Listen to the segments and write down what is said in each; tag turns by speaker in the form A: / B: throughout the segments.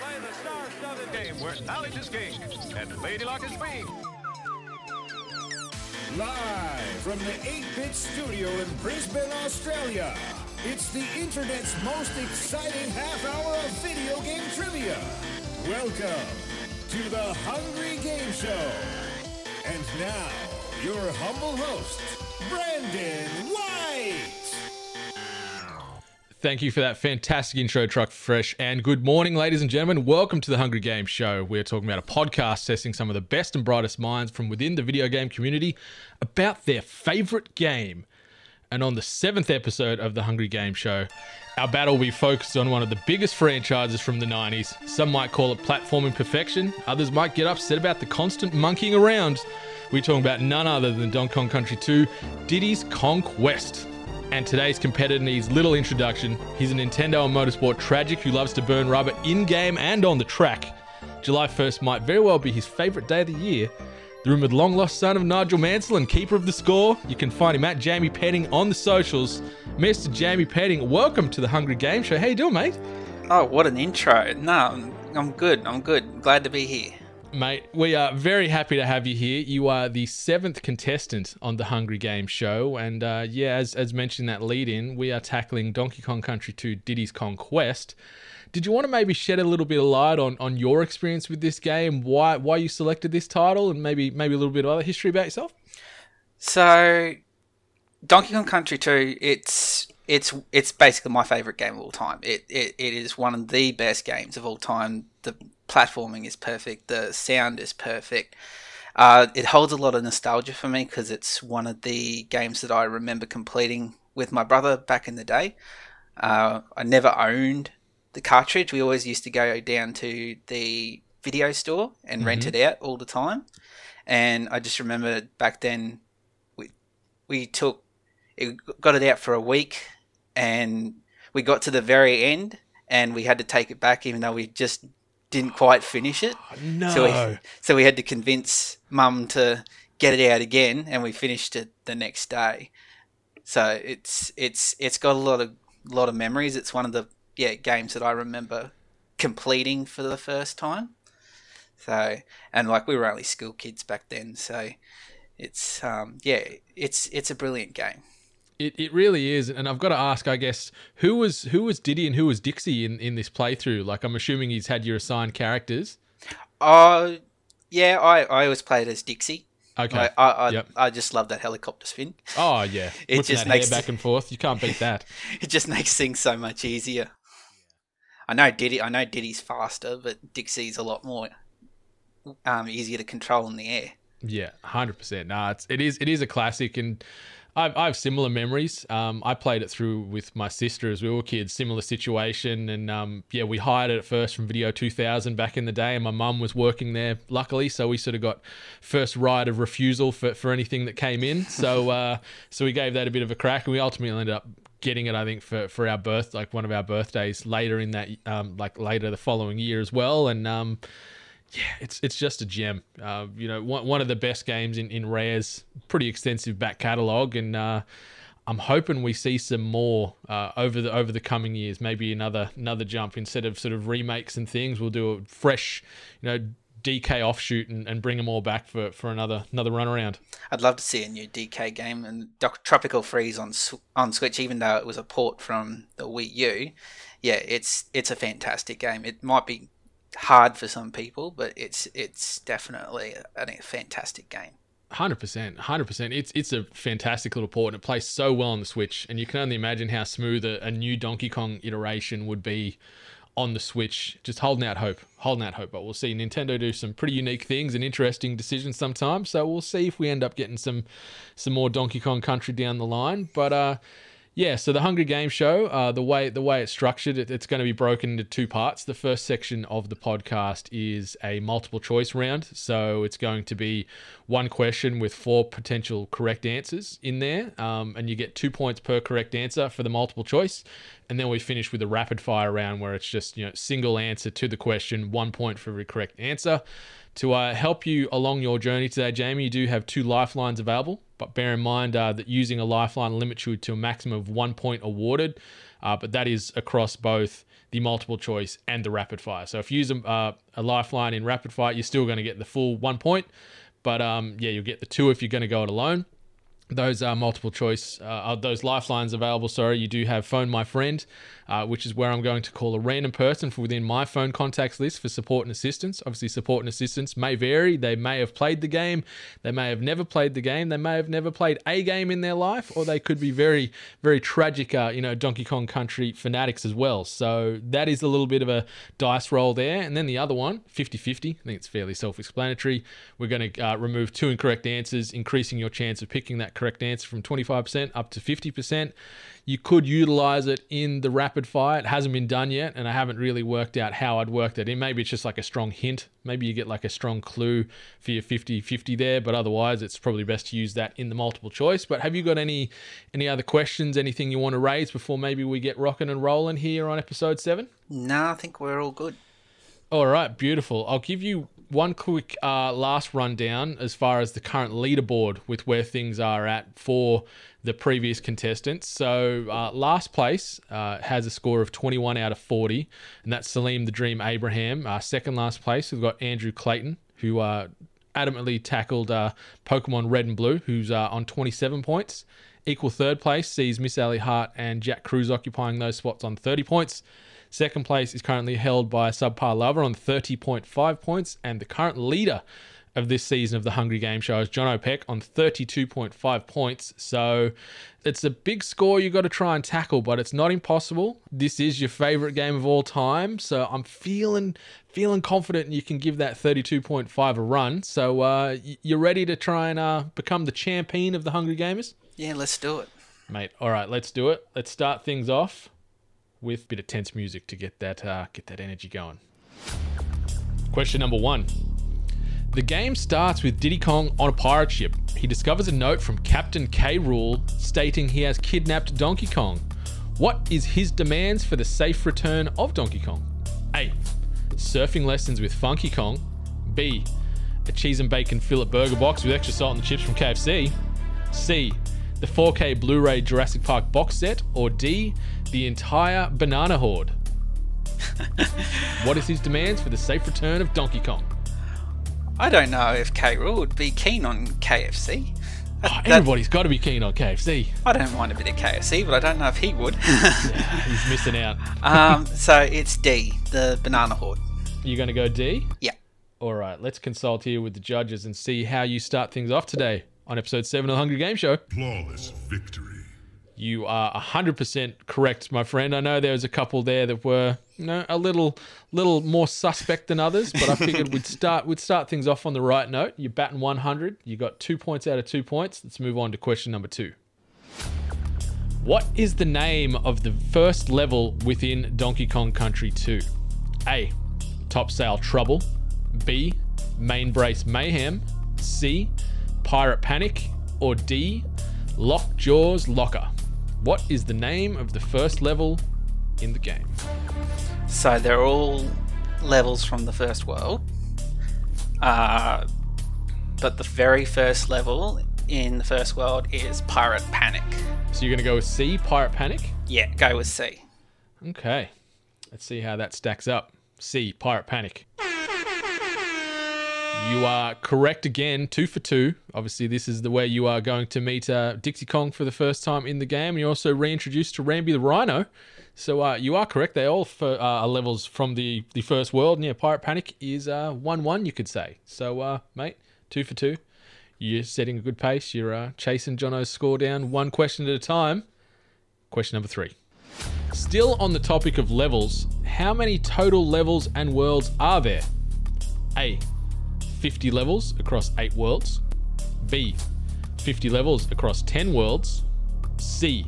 A: play the star-studded game where knowledge is king and Lady Luck is queen.
B: Live from the ATEBIT Studio in Brisbane, Australia. It's the internet's most exciting half hour of video game trivia. Welcome to the Hungry Game Show. And now, your humble host, Brendan.
C: Thank you for that fantastic intro, Truck Fresh. And good morning, ladies and gentlemen. Welcome to the Hungry Game Show. We're talking about a podcast testing some of the best and brightest minds from within the video game community about their favorite game. And on the seventh episode of the Hungry Game Show, our battle will be focused on one of the biggest franchises from the 90s. Some might call it platforming perfection, others might get upset about the constant monkeying around. We're talking about none other than Donkey Kong Country 2 Diddy's Kong Quest. And today's competitor needs little introduction. He's a Nintendo and motorsport tragic who loves to burn rubber in game and on the track. July 1st might very well be his favourite day of the year. The rumoured long lost son of Nigel Mansell and keeper of the score. You can find him at Jamie Penningh on the socials. Mr. Jamie Penningh, welcome to the Hungry Game Show. How you doing, mate?
D: Oh, what an intro. No, I'm, I'm good. I'm good. Glad to be here.
C: Mate, we are very happy to have you here. You are the seventh contestant on the Hungry Game Show, and uh, yeah, as as mentioned that lead in, we are tackling Donkey Kong Country 2 Diddy's Kong Quest. Did you want to maybe shed a little bit of light on, on your experience with this game, why why you selected this title, and maybe maybe a little bit of other history about yourself?
D: So, Donkey Kong Country 2, it's it's it's basically my favorite game of all time. It, it it is one of the best games of all time. The platforming is perfect. The sound is perfect. Uh, it holds a lot of nostalgia for me because it's one of the games that I remember completing with my brother back in the day. Uh, I never owned the cartridge. We always used to go down to the video store and mm-hmm. rent it out all the time. And I just remember back then we we took it got it out for a week and we got to the very end and we had to take it back even though we just didn't quite finish it.
C: No.
D: So we, so we had to convince mum to get it out again, and we finished it the next day. So it's it's it's got a lot of lot of memories. It's one of the yeah games that I remember completing for the first time. So and like we were only school kids back then, so it's um yeah it's it's a brilliant game.
C: It, it really is, and I've got to ask, I guess, who was who was Diddy and who was Dixie in, in this playthrough? Like, I'm assuming he's had your assigned characters.
D: Uh, yeah, I, I always played as Dixie.
C: Okay.
D: I I, I, yep. I just love that helicopter spin.
C: Oh yeah, it Puts just makes back and forth. You can't beat that.
D: it just makes things so much easier. I know Diddy. I know Diddy's faster, but Dixie's a lot more um, easier to control in the air.
C: Yeah, hundred percent. Nah, it's it is it is a classic, and I've, I have similar memories. Um, I played it through with my sister as we were kids, similar situation. And um, yeah, we hired it at first from Video 2000 back in the day, and my mum was working there, luckily. So we sort of got first right of refusal for, for anything that came in. So, uh, so we gave that a bit of a crack, and we ultimately ended up getting it, I think, for, for our birth, like one of our birthdays later in that, um, like later the following year as well. And, um, yeah, it's it's just a gem. Uh, you know, one, one of the best games in, in Rare's pretty extensive back catalogue, and uh, I'm hoping we see some more uh, over the over the coming years. Maybe another another jump instead of sort of remakes and things. We'll do a fresh, you know, DK offshoot and, and bring them all back for, for another another run around.
D: I'd love to see a new DK game and Tropical Freeze on on Switch, even though it was a port from the Wii U. Yeah, it's it's a fantastic game. It might be hard for some people, but it's it's definitely a, fantastic game.
C: Hundred percent, hundred percent. It's it's a fantastic little port, and it plays so well on the Switch. And you can only imagine how smooth a, a, new Donkey Kong iteration would be on the Switch. Just holding out hope, holding out hope. But we'll see. Nintendo do some pretty unique things and interesting decisions sometimes. So we'll see if we end up getting some some more Donkey Kong Country down the line. But uh, yeah, so the Hungry Game Show, uh, the way the way it's structured, it, it's going to be broken into two parts. The first section of the podcast is a multiple choice round, so it's going to be one question with four potential correct answers in there, um, and you get two points per correct answer for the multiple choice. And then we finish with a rapid fire round where it's just you know single answer to the question, one point for every correct answer. To uh, help you along your journey today, Jamie, you do have two lifelines available but bear in mind uh, that using a lifeline limits you to a maximum of one point awarded. Uh, but that is across both the multiple choice and the rapid fire. So if you use a, uh, a lifeline in rapid fire, you're still going to get the full one point. But um, yeah, you'll get the two if you're going to go it alone those are multiple choice uh, those lifelines available sorry you do have phone my friend uh, which is where i'm going to call a random person from within my phone contacts list for support and assistance. Obviously support and assistance may vary. They may have played the game. They may have never played the game. They may have never played a game in their life or they could be very very tragic uh, you know donkey kong country fanatics as well. So that is a little bit of a dice roll there. And then the other one 50-50 i think it's fairly self-explanatory. We're going to uh, remove two incorrect answers increasing your chance of picking that correct answer from 25% up to 50%. You could utilize it in the rapid fire. It hasn't been done yet, and I haven't really worked out how I'd work that in. Maybe it's just like a strong hint. Maybe you get like a strong clue for your 50 50 there, but otherwise, it's probably best to use that in the multiple choice. But have you got any any other questions, anything you want to raise before maybe we get rocking and rolling here on episode seven?
D: No, I think we're all good.
C: All right, beautiful. I'll give you one quick uh, last rundown as far as the current leaderboard with where things are at for the previous contestants. So, uh, last place uh, has a score of 21 out of 40, and that's Salim the Dream Abraham. Uh, second last place, we've got Andrew Clayton, who uh, adamantly tackled uh, Pokemon Red and Blue, who's on 27 points. Equal third place sees Miss Ali Hart and Jack Cruz occupying those spots on 30 points. Second place is currently held by Subpar Lover on 30.5 points, and the current leader of this season of the Hungry Game Show is John O'Peck on 32.5 points. So it's a big score you've got to try and tackle, but it's not impossible. This is your favorite game of all time, so I'm feeling feeling confident you can give that 32.5 a run. So uh, you're ready to try and uh, become the champion of the Hungry Gamers?
D: Yeah, let's do it.
C: Mate, all right, let's do it. Let's start things off with a bit of tense music to get that uh, get that energy going. Question number one. The game starts with Diddy Kong on a pirate ship. He discovers a note from Captain K. Rool stating he has kidnapped Donkey Kong. What is his demands for the safe return of Donkey Kong? A. Surfing lessons with Funky Kong. B. A cheese and bacon fillet burger box with extra salt and chips from KFC. C. The 4K Blu ray Jurassic Park box set. Or D the entire banana hoard. what is his demands for the safe return of Donkey Kong?
D: I don't know if K. Rool would be keen on KFC.
C: Oh, everybody's got to be keen on KFC.
D: I don't mind a bit of KFC, but I don't know if he would.
C: yeah, he's missing out.
D: um, so it's D, the banana hoard.
C: You're going to go D?
D: Yeah.
C: All right, let's consult here with the judges and see how you start things off today on episode 7 of the Hungry Game Show.
E: Flawless victory.
C: You are 100% correct, my friend. I know there was a couple there that were you know, a little little more suspect than others, but I figured we'd start we'd start things off on the right note. You're batting 100. You got 2 points out of 2 points. Let's move on to question number 2. What is the name of the first level within Donkey Kong Country 2? A. Topsail Trouble. B. Main Brace Mayhem. C. Pirate Panic. Or D. Lockjaw's Locker. What is the name of the first level in the game?
D: So they're all levels from the first world. Uh, but the very first level in the first world is Pirate Panic.
C: So you're going to go with C, Pirate Panic?
D: Yeah, go with C.
C: Okay. Let's see how that stacks up. C, Pirate Panic. You are correct again, two for two. Obviously, this is the way you are going to meet uh, Dixie Kong for the first time in the game. You're also reintroduced to Rambi the Rhino. So uh, you are correct. They all for, uh, are levels from the, the first world. And yeah, Pirate Panic is 1 uh, 1, you could say. So, uh, mate, two for two. You're setting a good pace. You're uh, chasing Jono's score down one question at a time. Question number three. Still on the topic of levels, how many total levels and worlds are there? A. 50 levels across 8 worlds. B. 50 levels across 10 worlds. C.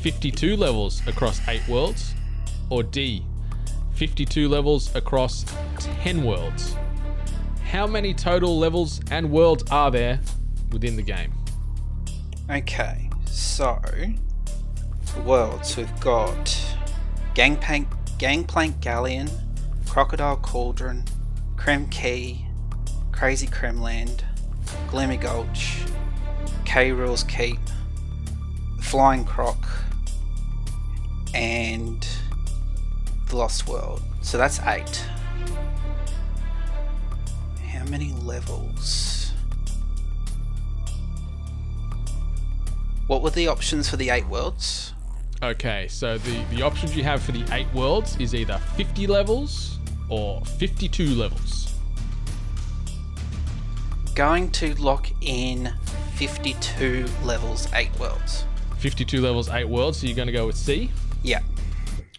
C: 52 levels across 8 worlds. Or D. 52 levels across 10 worlds. How many total levels and worlds are there within the game?
D: Okay, so worlds we've got Gangplank, Gangplank Galleon, Crocodile Cauldron, Krem Quay, Crazy Kremland, Gloomy Gulch, K Rool's Keep, Flying Krock, and The Lost World. So that's eight. How many levels? What were the options for the eight worlds?
C: Okay, so the, the options you have for the eight worlds is either 50 levels or 52 levels.
D: Going to lock in 52 levels, eight worlds.
C: 52 levels, eight worlds, so you're going to go with C?
D: Yeah.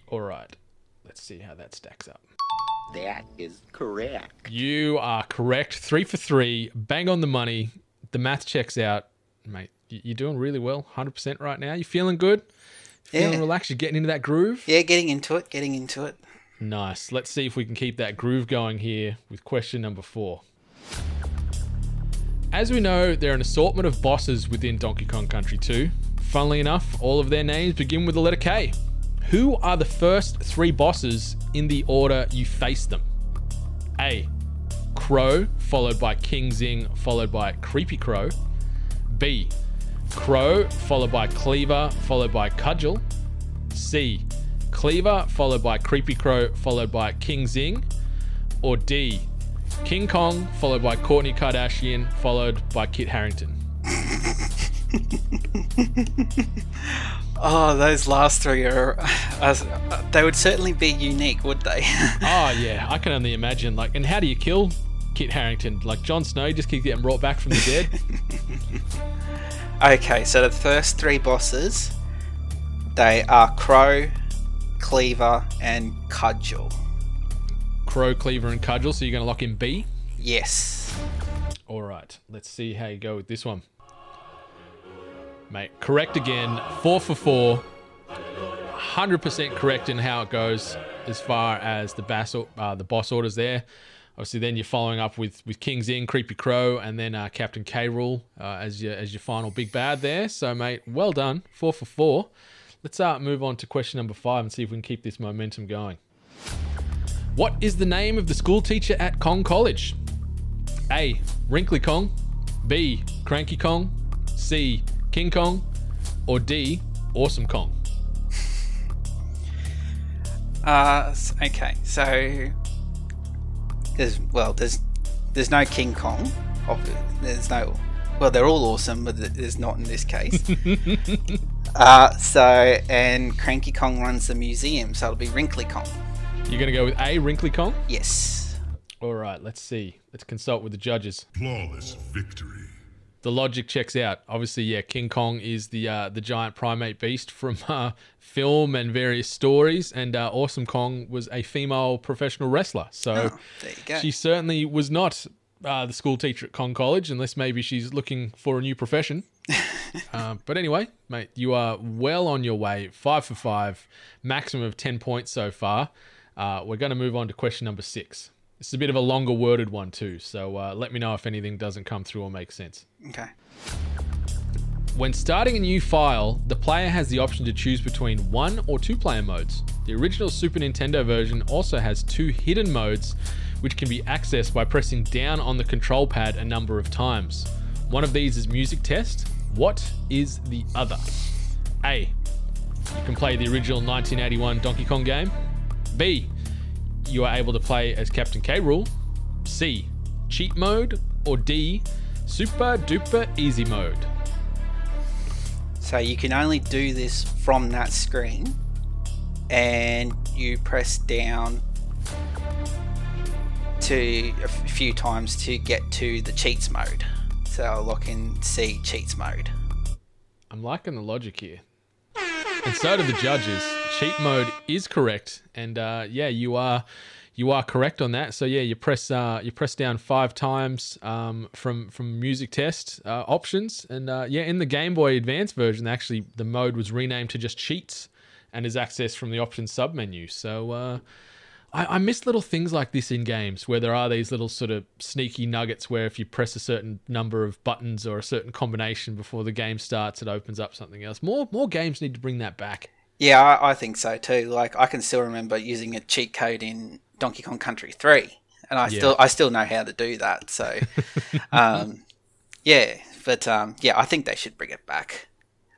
C: All right, let's see how that stacks up.
E: That is correct.
C: You are correct. Three for three, bang on the money. The math checks out, mate. You're doing really well, 100% right now. You feeling good? Feeling
D: Yeah.
C: relaxed? You're getting into that groove?
D: Yeah, getting into it, getting into it.
C: Nice. Let's see if we can keep that groove going here with question number four. As we know, there are an assortment of bosses within Donkey Kong Country 2. Funnily enough, all of their names begin with the letter K. Who are the first three bosses in the order you face them? A. Krow, followed by King Zing, followed by Kreepy Krow. B. Krow, followed by Kleever, followed by Kudgel. C. Kleever, followed by Kreepy Krow, followed by King Zing. Or D. King Kong, followed by Kourtney Kardashian, followed by Kit Harington.
D: Oh, those last three are. Uh, they would certainly be unique, would they?
C: Oh yeah, I can only imagine. Like, and how do you kill Kit Harington? Like Jon Snow just keeps getting brought back from the dead.
D: okay, so the first three bosses they are Krow, Kleever, and Kudgel.
C: Krow, Kleever, and Kudgel. So you're going to lock in B.
D: Yes.
C: All right, let's see how you go with this one. Mate, correct again. Four for four. 100% correct in how it goes as far as the, bass, uh, the boss orders there. Obviously, then you're following up with, with King Zing, Kreepy Krow, and then uh, Captain K. Rool uh, as, your, as your final big bad there. So, mate, well done. Four for four. Let's uh, move on to question number five and see if we can keep this momentum going. What is the name of the school teacher at Kong College? A. Wrinkly Kong. B. Cranky Kong. C. King Kong. Or D. Awesome Kong.
D: Uh, okay, so there's well, there's there's no King Kong. There's no. Well, they're all awesome, but there's not in this case. uh, so and Cranky Kong runs the museum, so it'll be Wrinkly Kong.
C: You're going to go with A. Wrinkly Kong?
D: Yes.
C: All right, let's see. Let's consult with the judges.
F: Flawless victory.
C: The logic checks out. Obviously, yeah, King Kong is the uh, the giant primate beast from uh, film and various stories, and uh, Awesome Kong was a female professional wrestler. So
D: Oh, there you go.
C: she certainly was not uh, the school teacher at Kong College, unless maybe she's looking for a new profession. uh, but anyway, mate, you are well on your way. Five for five, maximum of 10 points so far. Uh, we're going to move on to question number six. This is a bit of a longer worded one, too. So uh, let me know if anything doesn't come through or make sense.
D: Okay.
C: When starting a new file, the player has the option to choose between one or two player modes. The original Super Nintendo version also has two hidden modes, which can be accessed by pressing down on the control pad a number of times. One of these is Music Test. What is the other? A. You can play the original 1981 Donkey Kong game. B. You are able to play as Captain K. Rool. C. Cheat mode. Or D. Super duper easy mode.
D: So you can only do this from that screen, and you press down to a few times to get to the cheats mode. So I'll lock in C cheats mode.
C: I'm liking the logic here. And so do the judges. Cheat mode is correct, and uh, yeah, you are you are correct on that. So yeah, you press uh, you press down five times um, from from music test uh, options, and uh, yeah, in the Game Boy Advance version, actually the mode was renamed to just cheats, and is accessed from the options submenu. So. Uh, I, I miss little things like this in games where there are these little sort of sneaky nuggets where if you press a certain number of buttons or a certain combination before the game starts, it opens up something else. More more games need to bring that back.
D: Yeah, I, I think so too. Like I can still remember using a cheat code in Donkey Kong Country Three, and I
C: Yeah.
D: still I still know how to do that. So, um, yeah, But um, yeah, I think they should bring it back.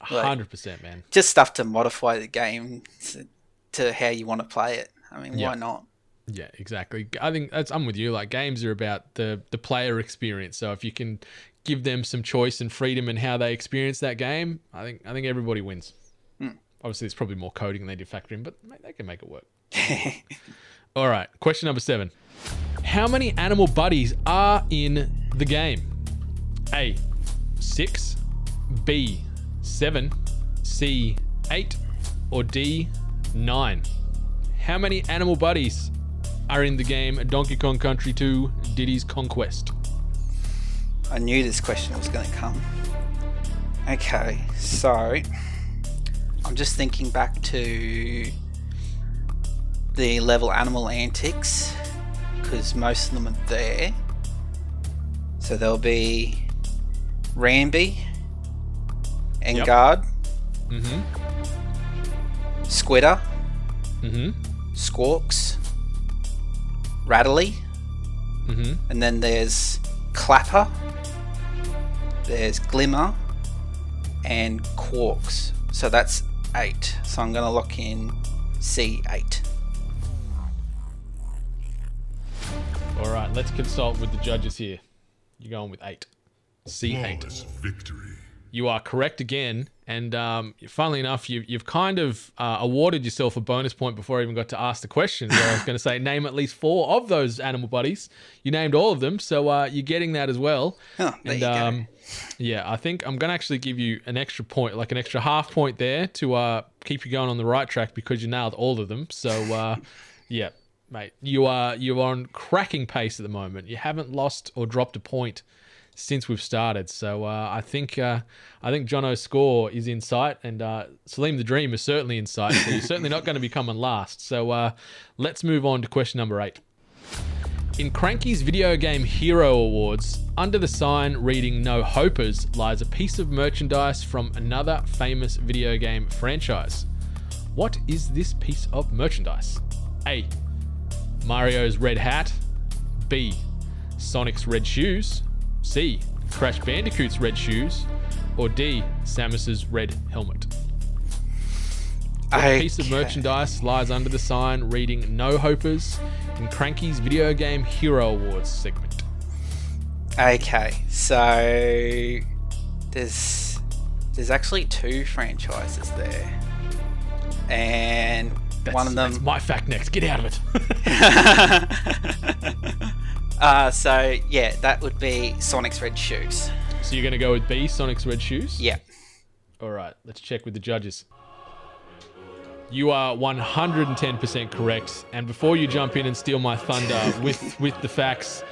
D: Like-
C: Hundred percent, man.
D: Just stuff to modify the game to, to how you want to play it. I mean,
C: Yeah.
D: why not?
C: Yeah, exactly. I think that's I'm with you. Like games are about the the player experience. So if you can give them some choice and freedom in how they experience that game, I think I think everybody wins. Obviously, it's probably more coding than they need to factor in, but mate, they can make it work. All right, question number seven. How many animal buddies are in the game? A, six, B, seven, C, eight, or D, nine? How many animal buddies are in the game Donkey Kong Country 2 Diddy's Kong Quest?
D: I knew this question was going to come. Okay, so I'm just thinking back to the level animal antics because most of them are there. So there'll be Rambi, Enguarde,
C: Mm-hmm.
D: Squitter,
C: Mm-hmm.
D: Squawks, Rattly,
C: Mm-hmm.
D: and then there's Clapper, there's Glimmer, and Quawks. So that's eight. So I'm going to lock in C8.
C: All right, let's consult with the judges here. You're going with eight. C8.
F: Flawless victory.
C: You are correct again. And um, funnily enough, you, you've kind of uh, awarded yourself a bonus point before I even got to ask the question. Where I was going to say, name at least four of those animal buddies. You named all of them. So uh, you're getting that as well.
D: Oh, there
C: and
D: you go.
C: um, yeah, I think I'm going to actually give you an extra point, like an extra half point there to uh, keep you going on the right track because you nailed all of them. So uh, yeah, mate, you are you are on cracking pace at the moment. You haven't lost or dropped a point since we've started. So uh, I think uh, I think Jono's score is in sight, and uh, Salim the Dream is certainly in sight. So you're certainly not going to be coming last. So uh, let's move on to question number eight. In Cranky's Video Game Hero Awards, under the sign reading No Hopers lies a piece of merchandise from another famous video game franchise. What is this piece of merchandise? A. Mario's red hat. B. Sonic's red shoes. C. Crash Bandicoot's red shoes. Or D. Samus's red helmet. What piece of merchandise lies under the sign reading No Hopers in Cranky's Video Game Hero Awards segment?
D: Okay, so there's there's actually two franchises there, and
C: That's,
D: one of them.
C: That's my fact next. Get out of it.
D: uh, so yeah, that would be Sonic's Red Shoes.
C: so you're going to go with B, Sonic's red shoes?
D: Yeah.
C: All right, let's check with the judges. You are 110% correct. And before you jump in and steal my thunder with, with the facts,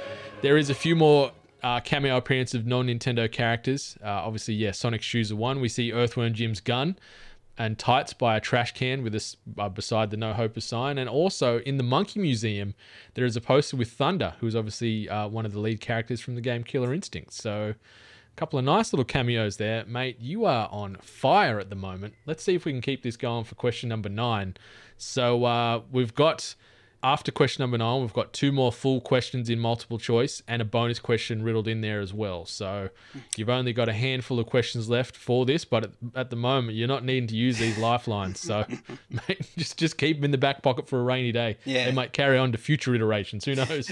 C: there is a few more uh, cameo appearances of non Nintendo characters. Uh, obviously, yeah, Sonic Shoes are one. We see Earthworm Jim's gun and tights by a trash can with this uh, beside the No Hoper sign. And also in the Monkey Museum, there is a poster with Thunder, who's obviously uh, one of the lead characters from the game Killer Instinct. So a couple of nice little cameos there, mate. You are on fire at the moment. Let's see if we can keep this going for question number nine. So uh, we've got after question number nine, we've got two more full questions in multiple choice and a bonus question riddled in there as well. So you've only got a handful of questions left for this, but at, at the moment you're not needing to use these lifelines. So mate, just just keep them in the back pocket for a rainy day.
D: Yeah.
C: They might carry on to future iterations. Who knows?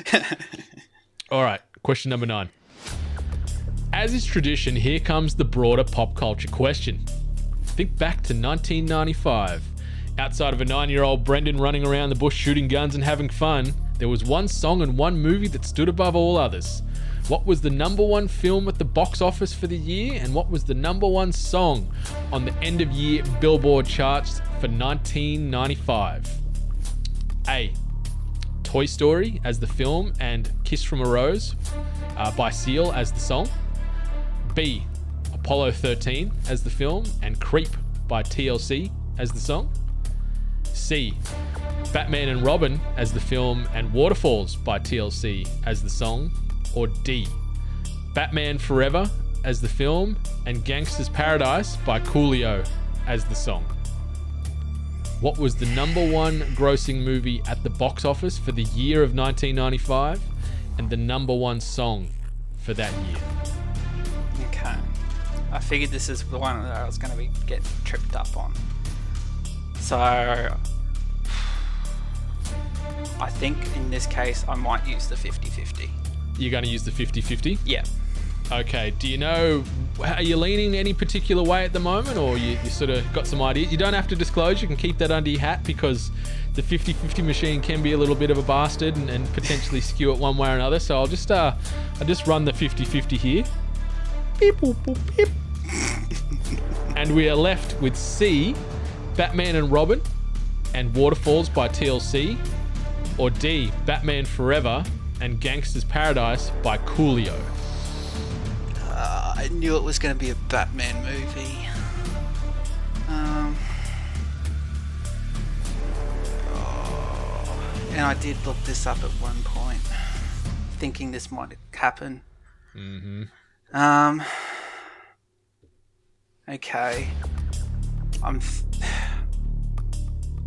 C: All right, question number nine. As is tradition, here comes the broader pop culture question. Think back to 1995. Outside of a nine year old Brendan running around the bush shooting guns and having fun, there was one song and one movie that stood above all others. What was the number one film at the box office for the year, and what was the number one song on the end of year Billboard charts for 1995? A. Toy Story as the film and Kiss from a Rose uh, by Seal as the song. B. Apollo 13 as the film and Creep by TLC as the song. C. Batman and Robin as the film and Waterfalls by TLC as the song. Or D. Batman Forever as the film and Gangster's Paradise by Coolio as the song. What was the number one grossing movie at the box office for the year of 1995 and the number one song for that year?
D: Okay. I figured this is the one that I was going to be get tripped up on. So I think in this case I might use the 50-50.
C: You're going to use the 50 50?
D: Yeah.
C: Okay. Do you know, are you leaning any particular way at the moment or you, you sort of got some ideas? You don't have to disclose, you can keep that under your hat because the 50 50 machine can be a little bit of a bastard and, and potentially skew it one way or another. So I'll just, uh, I'll just run the 50 50 here. Beep, boop, boop, beep. and we are left with C, Batman and Robin, and Waterfalls by TLC, or D, Batman Forever and Gangster's Paradise by Coolio.
D: Uh, I knew it was going to be a Batman movie. Um, oh, and I did look this up at one point, thinking this might happen. Mm-hmm. Um. Okay. I'm. Th-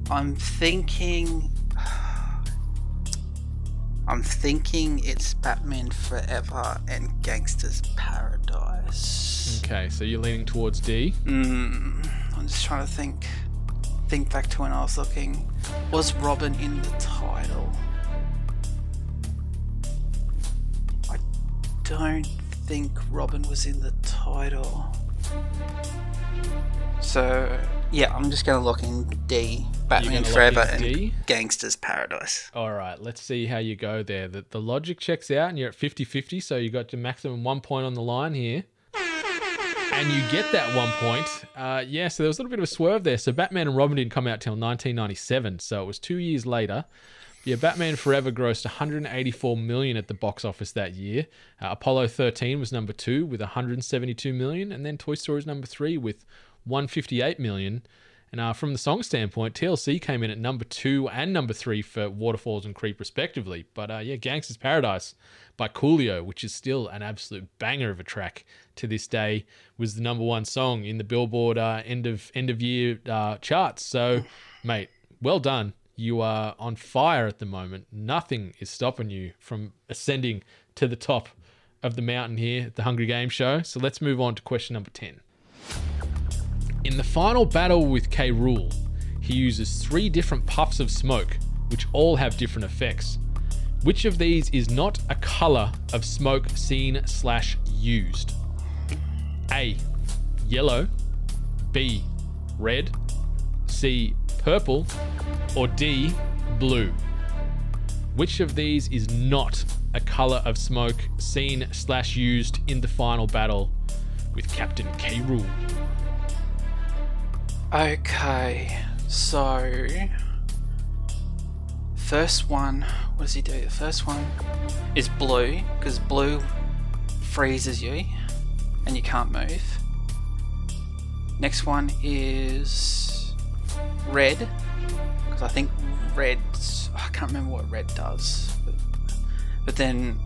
D: I'm thinking. I'm thinking it's Batman Forever and Gangster's Paradise.
C: Okay, so you're leaning towards D.
D: Mm, I'm just trying to think. Think back to when I was looking. Was Robin in the title? I don't think Robin was in the title. So yeah, I'm just gonna look in D. Batman Forever and
C: D?
D: Gangster's Paradise.
C: All right, let's see how you go there. The, the logic checks out, and you're at 50 50, so you got your maximum one point on the line here. And you get that one point. Uh, yeah, so there was a little bit of a swerve there. So Batman and Robin didn't come out till 1997, so it was two years later. Yeah, Batman Forever grossed 184 million at the box office that year. Uh, Apollo 13 was number two with 172 million, and then Toy Story is number three with 158 million. And uh, from the song standpoint, TLC came in at number two and number three for Waterfalls and Creep, respectively. But uh, yeah, Gangster's Paradise by Coolio, which is still an absolute banger of a track to this day, was the number one song in the Billboard uh, end of end of year uh, charts. So, mate, well done. You are on fire at the moment. Nothing is stopping you from ascending to the top of the mountain here at the Hungry Game Show. So let's move on to question number 10. In the final battle with K. Rool, he uses three different puffs of smoke, which all have different effects. Which of these is not a color of smoke seen slash used? A. Yellow. B. Red. C. Purple. Or D. Blue. Which of these is not a color of smoke seen slash used in the final battle with Captain K. Rool?
D: Okay, so first one, what does he do? The first one is blue because blue freezes you and you can't move. Next one is red because I think red's I can't remember what red does, but, but then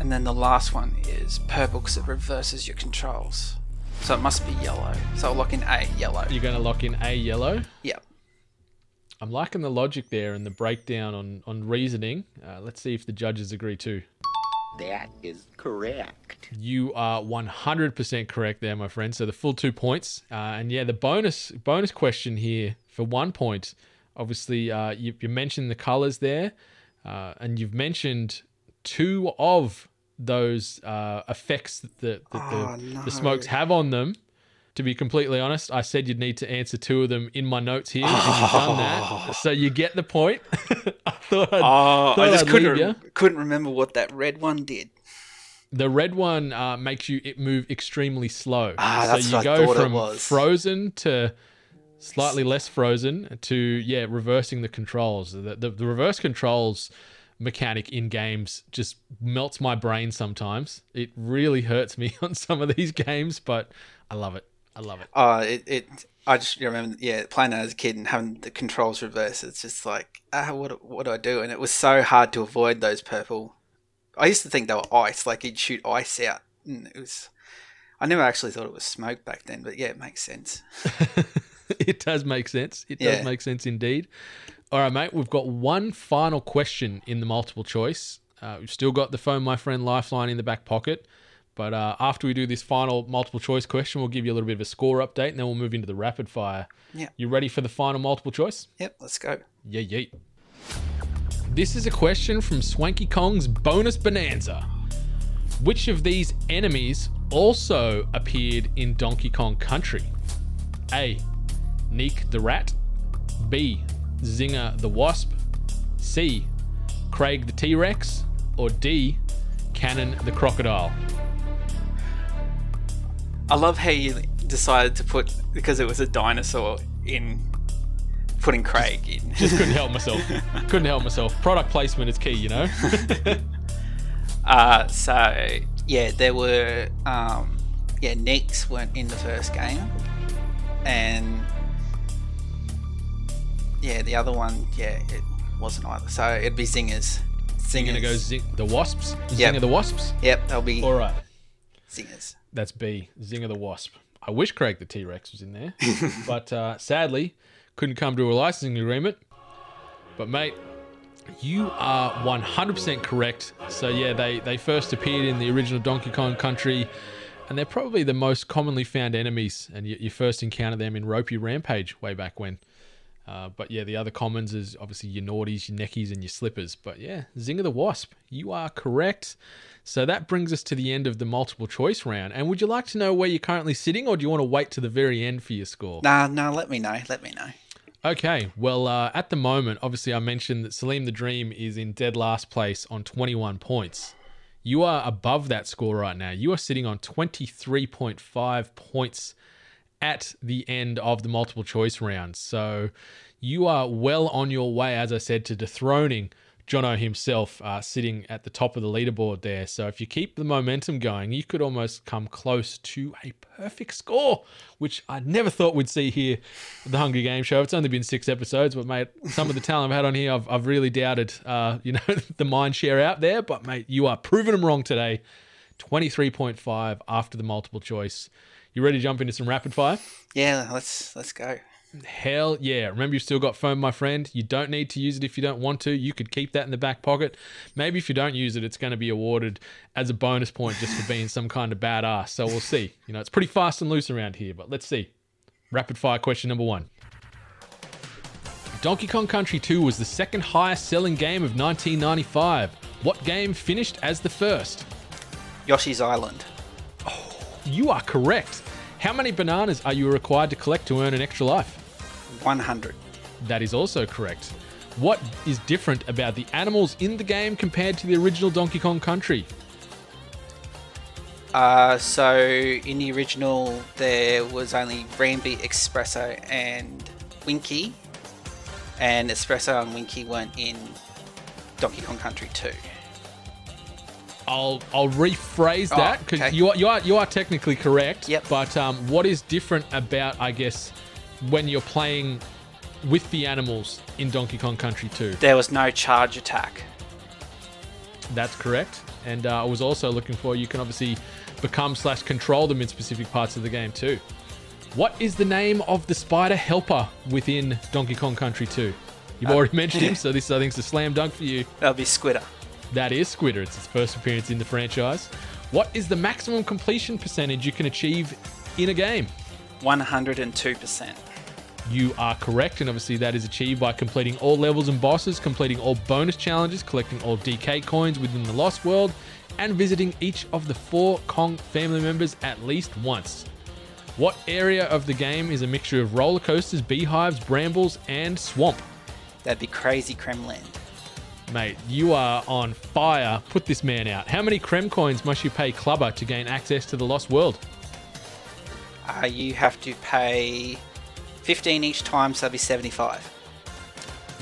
D: and then the last one is purple because it reverses your controls. So it must be yellow. So I'll lock in A, yellow.
C: You're going to lock in A yellow.
D: Yep.
C: I'm liking the logic there and the breakdown on, on reasoning. Uh, let's see if the judges agree too.
E: That is correct.
C: You are 100% correct there, my friend. So the full two points. Uh, and yeah, the bonus bonus question here for one point. Obviously, uh, you, you mentioned the colors there, uh, and you've mentioned two of those uh, effects that the, that
D: Oh,
C: the, the smokes have on them. To be completely honest, I said you'd need to answer two of them in my notes here, and you've done that. So you get the point. I thought I'd,
D: Oh,
C: thought
D: I just
C: I'd
D: couldn't
C: leave ya.
D: couldn't remember what that red one did.
C: The red one uh, makes you it move extremely slow.
D: Ah,
C: so
D: that's
C: you
D: what I
C: go
D: thought it
C: from
D: was.
C: frozen to slightly less frozen to yeah, reversing the controls. The, the, the reverse controls mechanic in games just melts my brain sometimes. It really hurts me on some of these games, but I love it. I love it.
D: Oh, it, it I just remember, yeah, playing that as a kid and having the controls reversed. It's just like, ah, what, what do I do? And it was so hard to avoid those purple. I used to think they were ice, like you'd shoot ice out, and it was. I never actually thought it was smoke back then, but yeah, it makes sense.
C: it does make sense. It does make sense indeed. All right, mate. We've got one final question in the multiple choice. Uh, we've still got the phone, my friend, lifeline in the back pocket, But uh, after we do this final multiple choice question, we'll give you a little bit of a score update, and then we'll move into the rapid fire.
D: Yeah.
C: You ready for the final multiple choice?
D: Yep, let's go.
C: Yeah, yeah. This is a question from Swanky Kong's bonus bonanza. Which of these enemies also appeared in Donkey Kong Country? A. Neek the Rat. B. Zinger the Wasp. C. Craig the T Rex. Or D. Kannon the Crocodile.
D: I love how you decided to put because it was a dinosaur in putting Craig in.
C: Just couldn't help myself. couldn't help myself. Product placement is key, you know?
D: uh, so yeah, there were um, yeah Neeks weren't in the first game, and yeah the other one yeah it wasn't either. So it'd be Zingers. Zingers.
C: You're gonna go zing- the Wasps?
D: Yep.
C: Zinger the Wasps?
D: Yep, they'll be
C: All right.
D: Zingers.
C: That's B, Zinger the Wasp. I wish Craig the T Rex was in there, but uh, sadly, couldn't come to a licensing agreement. But mate, you are 100% correct. So yeah, they they first appeared in the original Donkey Kong Country, and they're probably the most commonly found enemies. And you, you first encounter them in Ropey Rampage way back when. Uh, but yeah, the other commons is obviously your Gnawties, your neckies, and your slippers. But yeah, Zinger the Wasp, you are correct. So that brings us to the end of the multiple choice round. And would you like to know where you're currently sitting, or do you want to wait to the very end for your score?
D: Nah, nah. Let me know. Let me know.
C: Okay, well, uh, at the moment, obviously, I mentioned that Salim the Dream is in dead last place on 21 points. You are above that score right now. You are sitting on 23.5 points at the end of the multiple choice round. So you are well on your way, as I said, to dethroning Jono himself, uh, sitting at the top of the leaderboard there. So if you keep the momentum going, you could almost come close to a perfect score, which I never thought we'd see here at the Hungry Game Show. It's only been six episodes, but mate, some of the talent I've had on here, I've, I've really doubted, uh, you know, the mind share out there. But mate, you are proving them wrong today. 23.5 after the multiple choice. You ready to jump into some rapid fire?
D: Yeah, let's let's go.
C: Hell yeah. Remember, you've still got phone, my friend. You don't need to use it if you don't want to. You could keep that in the back pocket. Maybe if you don't use it, it's going to be awarded as a bonus point just for being some kind of badass. So we'll see. You know, it's pretty fast and loose around here, but let's see. Rapid fire question number one. Donkey Kong Country 2 was the second highest selling game of 1995. What game finished as the first?
D: Yoshi's Island.
C: You are correct. How many bananas are you required to collect to earn an extra life?
D: 100.
C: That is also correct. What is different about the animals in the game compared to the original Donkey Kong Country?
D: Uh, so in the original, there was only Rambi, Expresso, and Winky, and Expresso and Winky weren't in Donkey Kong Country 2.
C: I'll I'll rephrase
D: Oh,
C: that because
D: okay.
C: you are you are you are technically correct.
D: Yep.
C: But um, what is different about I guess when you're playing with the animals in Donkey Kong Country 2?
D: There was no charge attack.
C: That's correct. And uh, I was also looking for you can obviously become slash control them in specific parts of the game too. What is the name of the spider helper within Donkey Kong Country 2? You've already mentioned him, so this I think is a slam dunk for you.
D: That'll be Squitter.
C: That is Squitter. It's its first appearance in the franchise. What is the maximum completion percentage you can achieve in a game?
D: 102%.
C: You are correct, and obviously that is achieved by completing all levels and bosses, completing all bonus challenges, collecting all DK coins within the Lost World, and visiting each of the four Kong family members at least once. What area of the game is a mixture of roller coasters, beehives, brambles, and swamp?
D: That'd be Crazy Kremland.
C: Mate, you are on fire. Put this man out. How many Krem coins must you pay Klubba to gain access to the Lost World?
D: Uh, you have to pay 15 each time, so that'd be 75.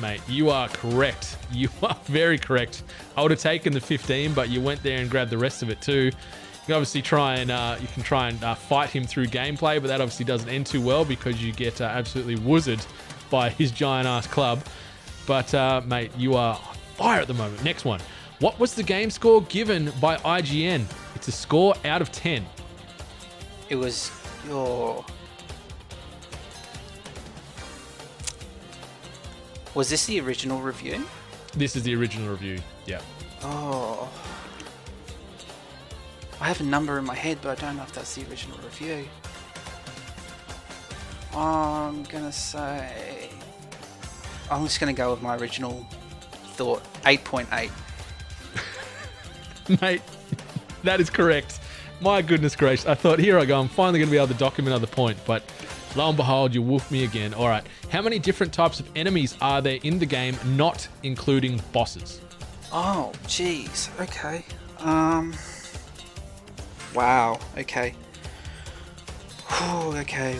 C: Mate, you are correct. You are very correct. I would have taken the 15, but you went there and grabbed the rest of it too. You can obviously try and uh, you can try and uh, fight him through gameplay, but that obviously doesn't end too well because you get uh, absolutely wizarded by his giant ass club. But uh, mate, you are fire at the moment. Next one. What was the game score given by IGN? It's a score out of 10.
D: It was your. Was this the original review?
C: This is the original review. Yeah.
D: Oh. I I have a number in my head, but I don't know if that's the original review. I'm gonna say. I'm just gonna go with my original thought 8.8.
C: Mate, that is correct. My goodness gracious. I thought, here I go. I'm finally going to be able to document another point. But lo and behold, you wolfed me again. All right. How many different types of enemies are there in the game, not including bosses?
D: Oh, jeez. Okay. Um. Wow. Okay. Whew, okay.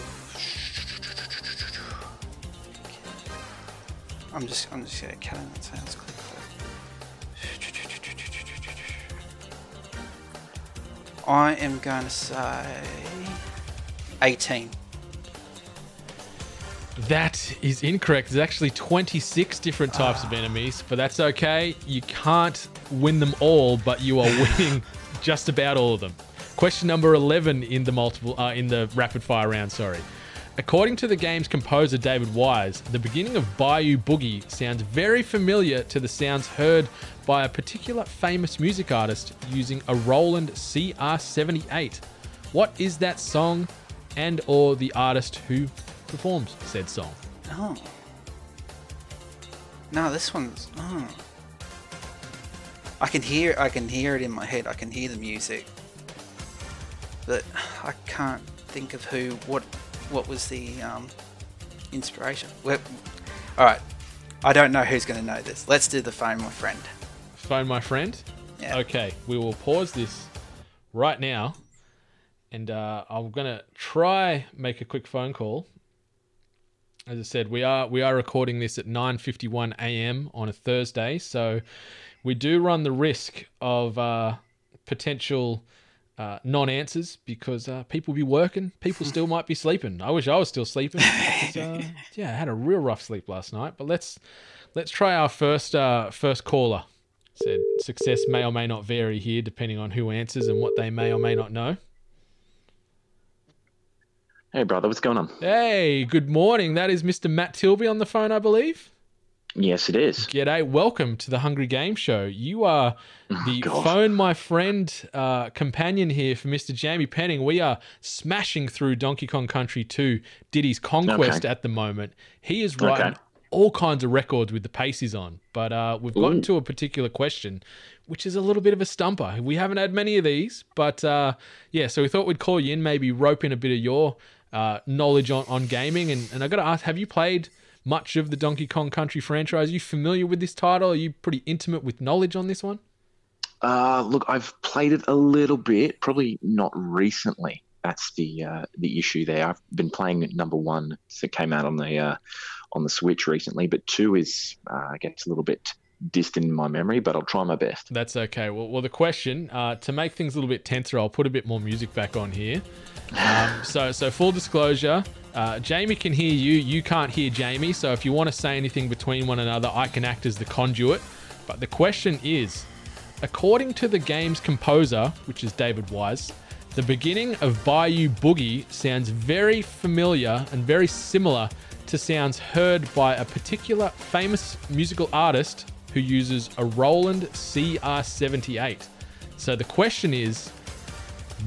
D: I'm just. I'm just gonna in that sounds click. I am going to say 18.
C: That is incorrect. There's actually 26 different types of enemies, but that's okay. You can't win them all, but you are winning just about all of them. Question number 11 in the multiple uh, in the rapid fire round, sorry. According to the game's composer David Wise, the beginning of Bayou Boogie sounds very familiar to the sounds heard by a particular famous music artist using a Roland CR78. What is that song and or the artist who performs said song?
D: Oh. No, this one's. Oh. I can hear. I can hear it in my head. I can hear the music, but I can't think of who. What? What was the um, inspiration? Well, all right. I don't know who's going to know this. Let's do the phone, my friend.
C: Phone my friend.
D: Yeah.
C: Okay, we will pause this right now, and uh, I'm gonna try make a quick phone call. As I said, we are we are recording this at 9:51 a.m. on a Thursday, so we do run the risk of uh, potential uh, non-answers because uh, people be working, people still might be sleeping. I wish I was still sleeping. because, uh, yeah, I had a real rough sleep last night. But let's let's try our first uh, first caller. Said success may or may not vary here depending on who answers and what they may or may not know.
F: Hey, brother, what's going on?
C: Hey, good morning. That is Mr. Matt Tilby on the phone, I believe.
F: Yes, it is.
C: G'day, welcome to the Hungry Game Show. You are the
F: God.
C: phone my friend uh, companion here for Mr. Jamie Penningh. We are smashing through Donkey Kong Country 2 Diddy's Kong Quest
F: Okay.
C: at the moment. He is writing
F: Okay.
C: all kinds of records with the paces on. But uh, we've gotten
F: Ooh.
C: to a particular question, which is a little bit of a stumper. We haven't had many of these, but uh, yeah, so we thought we'd call you in, maybe rope in a bit of your uh, knowledge on, on gaming. And, and I got to ask, have you played much of the Donkey Kong Country franchise? Are you familiar with this title? Are you pretty intimate with knowledge on this one?
F: Uh, look, I've played it a little bit, probably not recently. That's the uh, the issue there. I've been playing number one that came out on the uh, on the Switch recently, but two is uh, gets a little bit distant in my memory. But I'll try my best.
C: That's okay. Well, well the question uh, to make things a little bit tenser, I'll put a bit more music back on here. Um, so, so full disclosure, uh, Jamie can hear you. You can't hear Jamie. So, if you want to say anything between one another, I can act as the conduit. But the question is, according to the game's composer, which is David Wise, the beginning of Bayou Boogie sounds very familiar and very similar to sounds heard by a particular famous musical artist who uses a Roland CR78. So the question is,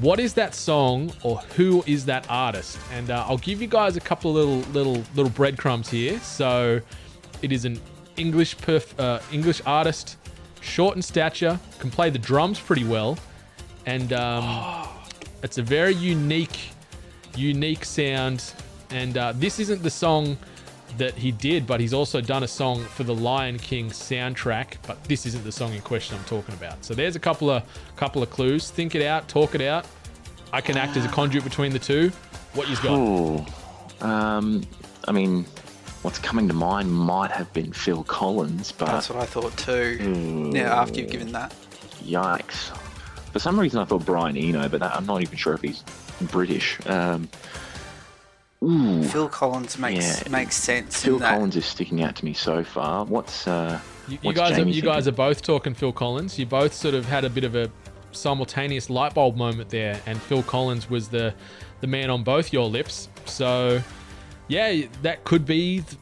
C: what is that song or who is that artist? And uh, I'll give you guys a couple of little little little breadcrumbs here. So it is an English perf- uh, English artist, short in stature, can play the drums pretty well, and um, it's a very unique unique sound. And uh, this isn't the song that he did, but he's also done a song for the Lion King soundtrack. But this isn't the song in question I'm talking about. So there's a couple of couple of clues. Think it out, talk it out. I can act as a conduit between the two. What you've got?
F: Oh, um, I mean, what's coming to mind might have been Phil Collins, but
D: That's what I thought too. Yeah, after you've given that.
F: Yikes. For some reason, I thought Brian Eno, but that, I'm not even sure if he's British. Um, ooh,
D: Phil Collins makes
F: Yeah.
D: makes sense.
F: Phil
D: in that.
F: Collins is sticking out to me so far. What's uh,
C: You, you
F: what's
C: guys, are,
F: Jamie
C: you guys are both talking Phil Collins. You both sort of had a bit of a simultaneous light bulb moment there, and Phil Collins was the the man on both your lips. So, yeah, that could be th-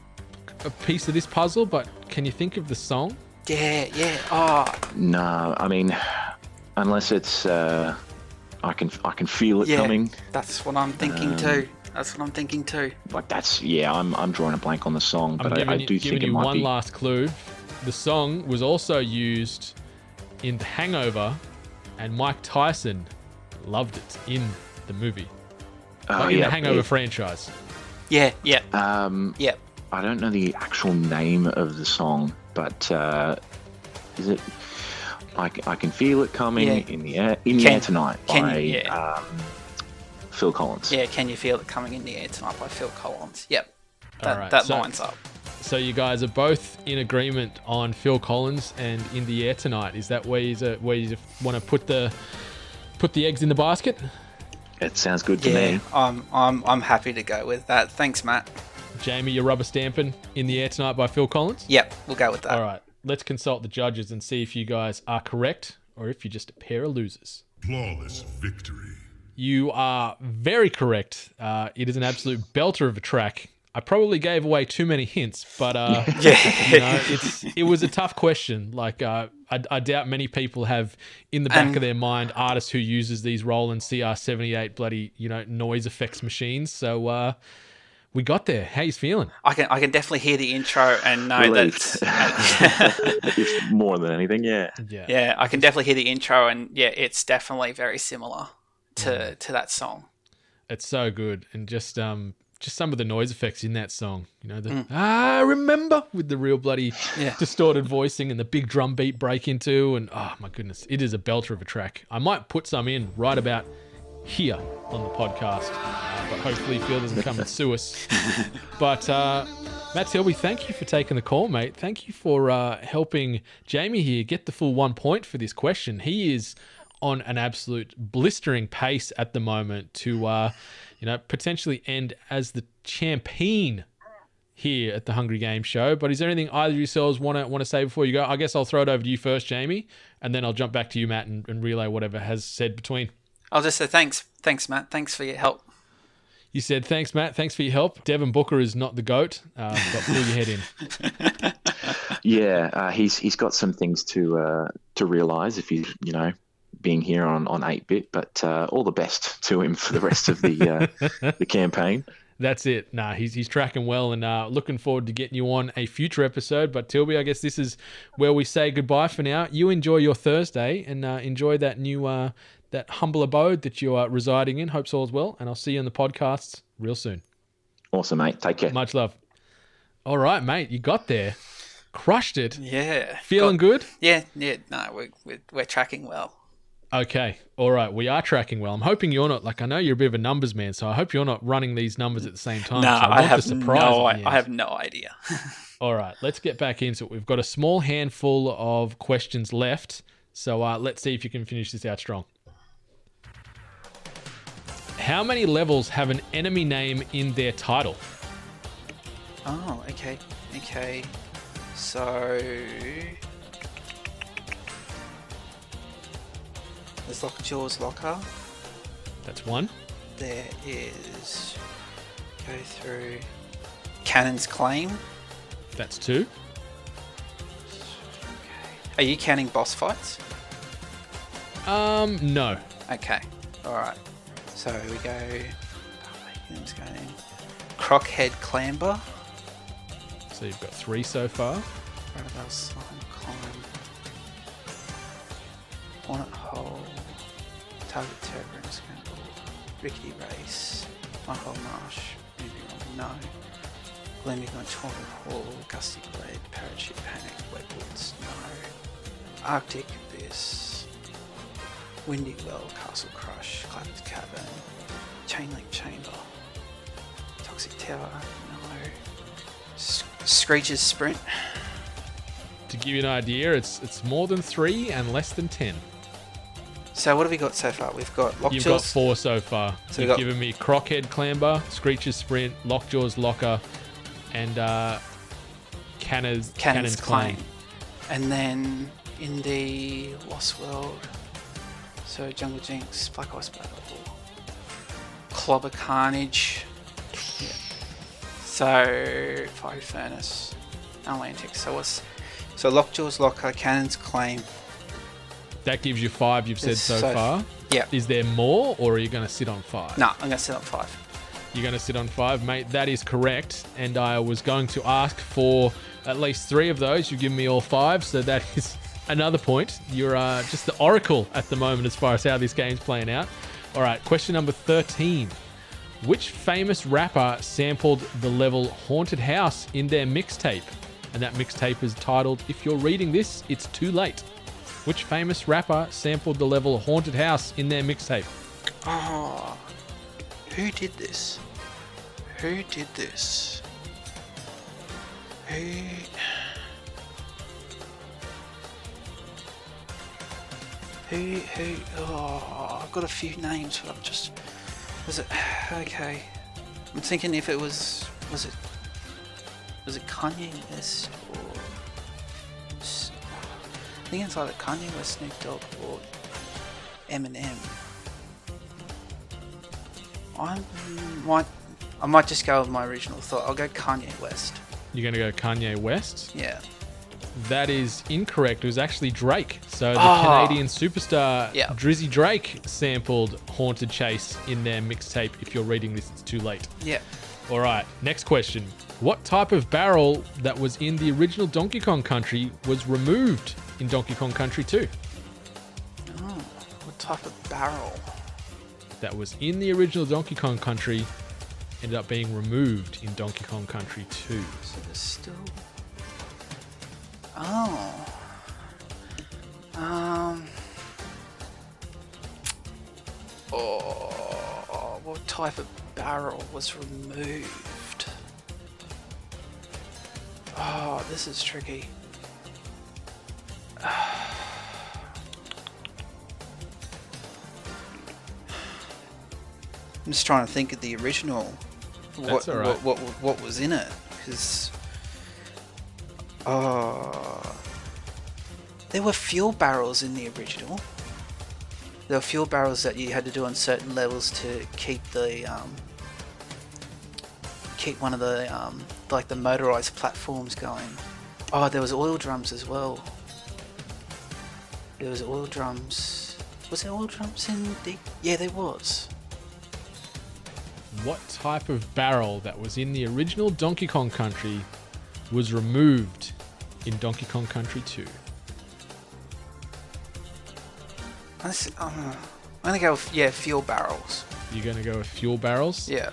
C: a piece of this puzzle. But can you think of the song?
D: Yeah, yeah. Oh,
F: No, I mean, unless it's uh, I can I can feel it
D: Yeah,
F: coming.
D: that's what I'm thinking
F: Um,
D: too. That's what I'm thinking too.
F: Like that's yeah. I'm I'm drawing a blank on the song, but I, I
C: you,
F: do
C: giving
F: think it
C: you
F: might
C: one
F: be.
C: last clue. The song was also used in The Hangover, and Mike Tyson loved it in the movie,
F: oh,
C: like in the Hangover
F: it-
C: franchise.
D: Yeah, yeah,
F: um,
D: yeah.
F: I don't know the actual name of the song, but uh, is it? i can feel it coming
D: Yeah.
F: in the air in the
D: Can-
F: air tonight
D: can
F: by
D: you- yeah.
F: um, Phil Collins.
D: Yeah, Can You Feel It Coming in the Air Tonight by Phil Collins. Yep. That,
C: Alright,
D: that
C: so-
D: lines up.
C: So you guys are both in agreement on Phil Collins and "In the Air Tonight." Is that where you uh, where you want to put the put the eggs in the basket?
F: It sounds good to
D: Yeah,
F: me.
D: I'm, I'm, I'm happy to go with that. Thanks, Matt.
C: Jamie, you're rubber stamping "In the Air Tonight" by Phil Collins.
D: Yep, we'll go with that.
C: All right, let's consult the judges and see if you guys are correct or if you're just a pair of losers.
G: Flawless victory.
C: You are very correct. Uh, it is an absolute belter of a track. I probably gave away too many hints, but uh,
D: Yeah.
C: you know, it's it was a tough question. Like uh, I, I doubt many people have in the back
D: And-
C: of their mind artists who uses these Roland CR78 bloody you know noise effects machines. So uh, we got there. How you feeling?
D: I can I can definitely hear the intro and know
F: Relieved.
D: that.
F: it's more than anything, yeah.
C: Yeah.
D: yeah, I can definitely hear the intro and yeah, it's definitely very similar. To to that song.
C: It's so good, and just um, just some of the noise effects in that song. You know, the
D: Mm.
C: I remember with the real bloody
D: Yeah.
C: distorted voicing and the big drum beat break into, and oh my goodness, it is a belter of a track. I might put some in right about here on the podcast, uh, but hopefully Phil doesn't come and sue us. But uh, Matt Tilby, thank you for taking the call, mate. Thank you for uh, helping Jamie here get the full one point for this question. He is on an absolute blistering pace at the moment to, uh, you know, potentially end as the champion here at the Hungry Game Show. But is there anything either of yourselves want to want to say before you go? I guess I'll throw it over to you first, Jamie, and then I'll jump back to you, Matt, and, and relay whatever has said between.
D: I'll just say thanks, thanks, Matt. Thanks for your help.
C: You said thanks, Matt. Thanks for your help. Devin Booker is not the goat, uh, but pull your head in.
F: Yeah, uh, he's he's got some things to uh, to realise if he's you know being here on on ATEBIT. But uh, all the best to him for the rest of the uh, the campaign.
C: That's it. Nah, he's he's tracking well, and uh, looking forward to getting you on a future episode. But Tilby, I guess this is where we say goodbye for now. You enjoy your Thursday and uh, enjoy that new uh, that humble abode that you are residing in. Hopes all's well, and I'll see you on the podcasts real soon.
F: Awesome, mate. Take care.
C: Much love. All right, mate, you got there, crushed it.
D: Yeah.
C: Feeling
D: Got-
C: good?
D: Yeah, yeah. No, we're, we're we're tracking well.
C: Okay. All right. We are tracking well. I'm hoping you're not like I know you're a bit of a numbers man, so I hope you're not running these numbers at the same time.
D: No,
C: 'cause
D: I
C: want
D: have no, I, I have no idea.
C: All right, let's get back into it. We've got a small handful of questions left, so uh, let's see if you can finish this out strong. How many levels have an enemy name in their title?
D: Oh, okay, okay. So there's Lockjaw's Locker.
C: That's one.
D: There is go through Kannon's Klaim.
C: That's two.
D: Are you counting boss fights?
C: Um, no.
D: Okay, all right. So we go. Let's go in. Krockhead Klamber.
C: So you've got three so far.
D: Riverdale Slime Climb. Hornet Hole. Target Turbo and Scramble. Rickety Race. Hole Marsh. Maybe wrong. No. Gleaming on Torrid Hall. Gusty Glade. Parachute Panic. Wetwoods. No. Arctic Abyss. Windy Well. Castle Crush. Clapped Cavern. Chainlink Chamber. Toxic Tower. No. S- Screech's Sprint.
C: To give you an idea, it's it's more than three and less than ten.
D: So what have we got so far? We've got Lockjaw.
C: You've got four so far.
D: So
C: You've
D: got-
C: given me Krockhead Klamber, Screech's Sprint, Lockjaw's Locker, and uh, Kannon's,
D: Kannon's.
C: Klaim.
D: And then in the Lost World, so Jungle Jinx, Black Ice Battle, Klobber Karnage. Yeah. So Fiery Furnace, Atlantic. So what's so Lockjaw's Locker, Kannon's Klaim.
C: That gives you five. You've said so,
D: so-
C: far.
D: Yeah.
C: Is there more, or are you going to sit on five?
D: No, I'm gonna sit on five.
C: You're going to sit on five, mate. That is correct. And I was going to ask for at least three of those. You've given me all five, so that is another point. You're uh, just the oracle at the moment as far as how this game's playing out. All right, question number 13. Which famous rapper sampled the level Haunted House in their mixtape? And that mixtape is titled If You're Reading This, It's Too Late. Which famous rapper sampled the level Haunted House in their mixtape?
D: Oh, who did this? Who did this? Who? Who? Who? Oh, I've got a few names, but I'm just. Was it? Okay. I'm thinking if it was. Was it? Was it Kanye West I think it's either Kanye West, Snoop Dogg, or Eminem. I might, I might just go with my original thought. I'll go Kanye West.
C: You're going to go Kanye West?
D: Yeah.
C: That is incorrect. It was actually Drake. So the
D: Oh.
C: Canadian superstar
D: Yeah.
C: Drizzy Drake sampled Haunted Chase in their mixtape. If you're reading this, it's too late.
D: Yeah.
C: All right, next question. What type of barrel that was in the original Donkey Kong Country was removed in Donkey Kong Country 2?
D: What type of barrel?
C: That was in the original Donkey Kong Country ended up being removed in Donkey Kong Country 2.
D: So there's still. Oh. Um. Oh, what type of barrel was removed? Oh, this is tricky. I'm just trying to think of the original. What,
C: That's all right.
D: what, what what was in it? Because oh, there were fuel barrels in the original. There were fuel barrels that you had to do on certain levels to keep the um, keep one of the um, like the motorized platforms going. Oh, there was oil drums as well. There was oil drums. Was there oil drums in the? Yeah, there was.
C: What type of barrel that was in the original Donkey Kong Country was removed in Donkey Kong Country 2?
D: I'm uh, I'm gonna go with yeah fuel barrels.
C: You're going to go with fuel barrels?
D: Yeah.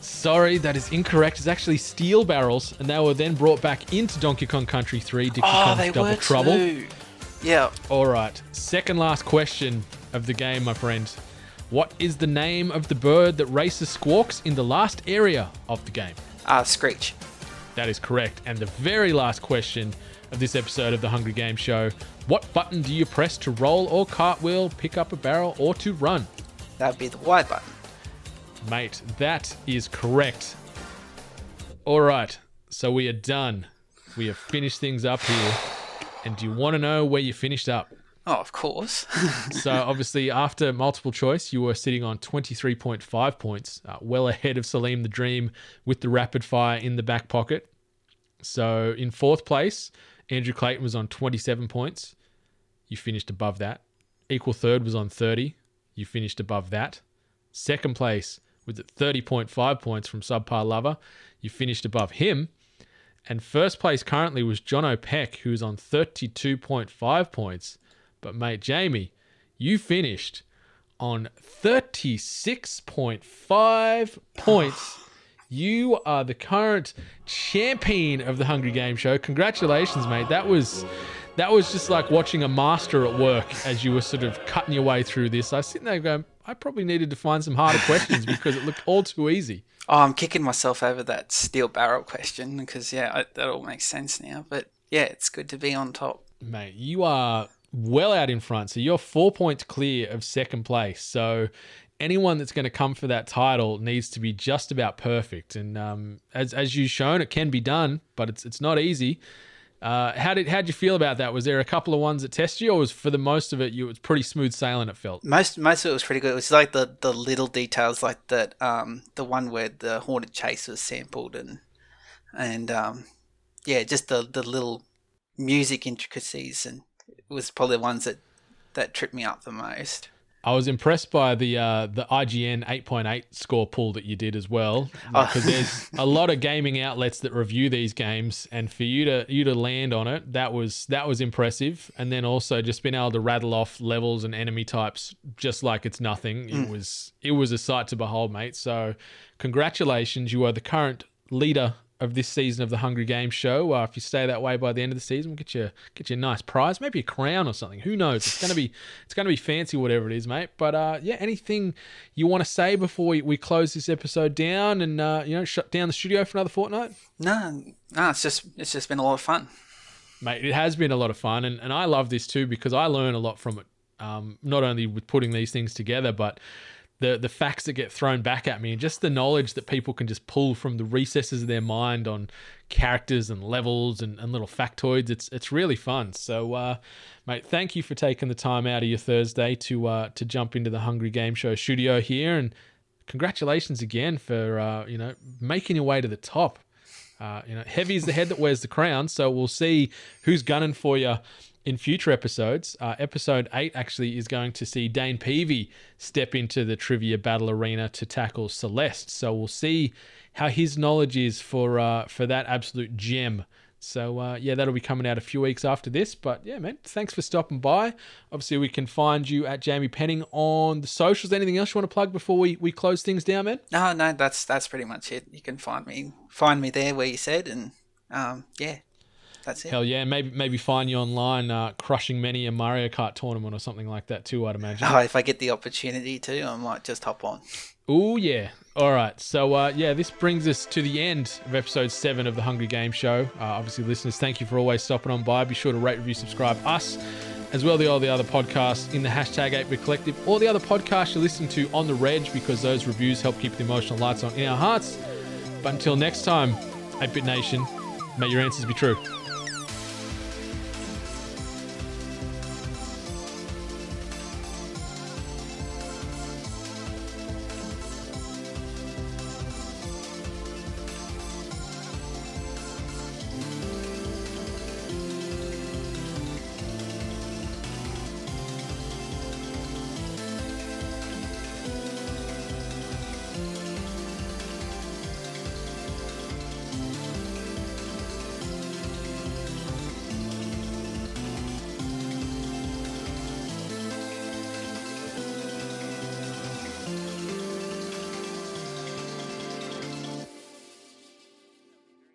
C: Sorry, that is incorrect. It's actually steel barrels, and they were then brought back into Donkey Kong Country 3, Dixie
D: Oh,
C: Kong's
D: they
C: Double
D: were
C: Trouble.
D: too. Yeah.
C: All right, second last question of the game, my friend. What is the name of the bird that races squawks in the last area of the game?
D: Uh, Screech.
C: That is correct. And the very last question of this episode of the Hungry Game Show What button do you press to roll or cartwheel, pick up a barrel, or to run?
D: That would be the Y button.
C: Mate, that is correct. All right, so we are done. We have finished things up here. And do you want to know where you finished up?
D: Oh, of course.
C: So, obviously, after multiple choice, you were sitting on 23.5 points, uh, well ahead of Salim the Dream with the rapid fire in the back pocket. So, in fourth place, Andrew Clayton was on 27 points. You finished above that. Equal third was on 30. You finished above that. Second place was at 30.5 points from Subpar Lover. You finished above him. And first place currently was John O'Peck, who's on 32.5 points. But mate, Jamie, you finished on 36.5 points. You are the current champion of the Hungry Game Show. Congratulations, mate. That was that was just like watching a master at work as you were sort of cutting your way through this. I was sitting there going, I probably needed to find some harder questions because it looked all too easy.
D: Oh, I'm kicking myself over that steel barrel question because yeah, I, that all makes sense now. But yeah, it's good to be on top.
C: Mate, you are well out in front. So you're four points clear of second place. So anyone that's going to come for that title needs to be just about perfect. And um, as as you've shown, it can be done, but it's it's not easy. Uh, how did how did you feel about that? Was there a couple of ones that tested you, or was for the most of it you it was pretty smooth sailing? It felt.
D: Most most of it was pretty good. It was like the, the little details, like that um the one where the haunted chase was sampled and and um yeah, just the the little music intricacies and was probably the ones that that tripped me up the most.
C: I was impressed by the uh, the IGN 8.8 score pool that you did as well,
D: Oh.
C: because there's a lot of gaming outlets that review these games, and for you to you to land on it, that was that was impressive. And then also just being able to rattle off levels and enemy types just like it's nothing, it was it was a sight to behold, mate. So congratulations, you are the current leader of this season of the Hungry Games Show. Uh, if you stay that way by the end of the season, we'll get you get you a nice prize, maybe a crown or something. Who knows? It's gonna be it's gonna be fancy, whatever it is, mate. But uh, yeah, anything you want to say before we, we close this episode down and uh, you know shut down the studio for another fortnight?
D: No, no, it's just it's just been a lot of fun.
C: mate. It has been a lot of fun, and, and I love this too because I learn a lot from it. Um, not only with putting these things together, but the the facts that get thrown back at me, and just the knowledge that people can just pull from the recesses of their mind on characters and levels and, and little factoids. It's it's really fun. So, uh, mate, thank you for taking the time out of your Thursday to uh, to jump into the Hungry Game Show studio here, and congratulations again for uh, you know making your way to the top. Uh, you know, heavy is the head that wears the crown. So we'll see who's gunning for you in future episodes. Uh, episode eight actually is going to see Dane Peavy step into the trivia battle arena to tackle Celeste. So we'll see how his knowledge is for uh, for that absolute gem. So uh, yeah, that'll be coming out a few weeks after this. But yeah, man, thanks for stopping by. Obviously, we can find you at Jamie Penningh on the socials. Anything else you want to plug before we, we close things down, man?
D: No, no, that's that's pretty much it. You can find me find me there where you said, and um, yeah, that's it.
C: Hell yeah, maybe maybe find you online uh, crushing many a Mario Kart tournament or something like that too. I'd imagine.
D: Oh, if I get the opportunity to, I might just hop on.
C: Oh yeah. All right. So uh, yeah, this brings us to the end of episode seven of the Hungry Game Show. Uh, obviously, listeners, thank you for always stopping on by. Be sure to rate, review, subscribe us, as well as all the other podcasts in the hashtag ATEBIT Collective, or the other podcasts you're listening to on the Reg, because those reviews help keep the emotional lights on in our hearts. But until next time, ATEBIT Nation, may your answers be true.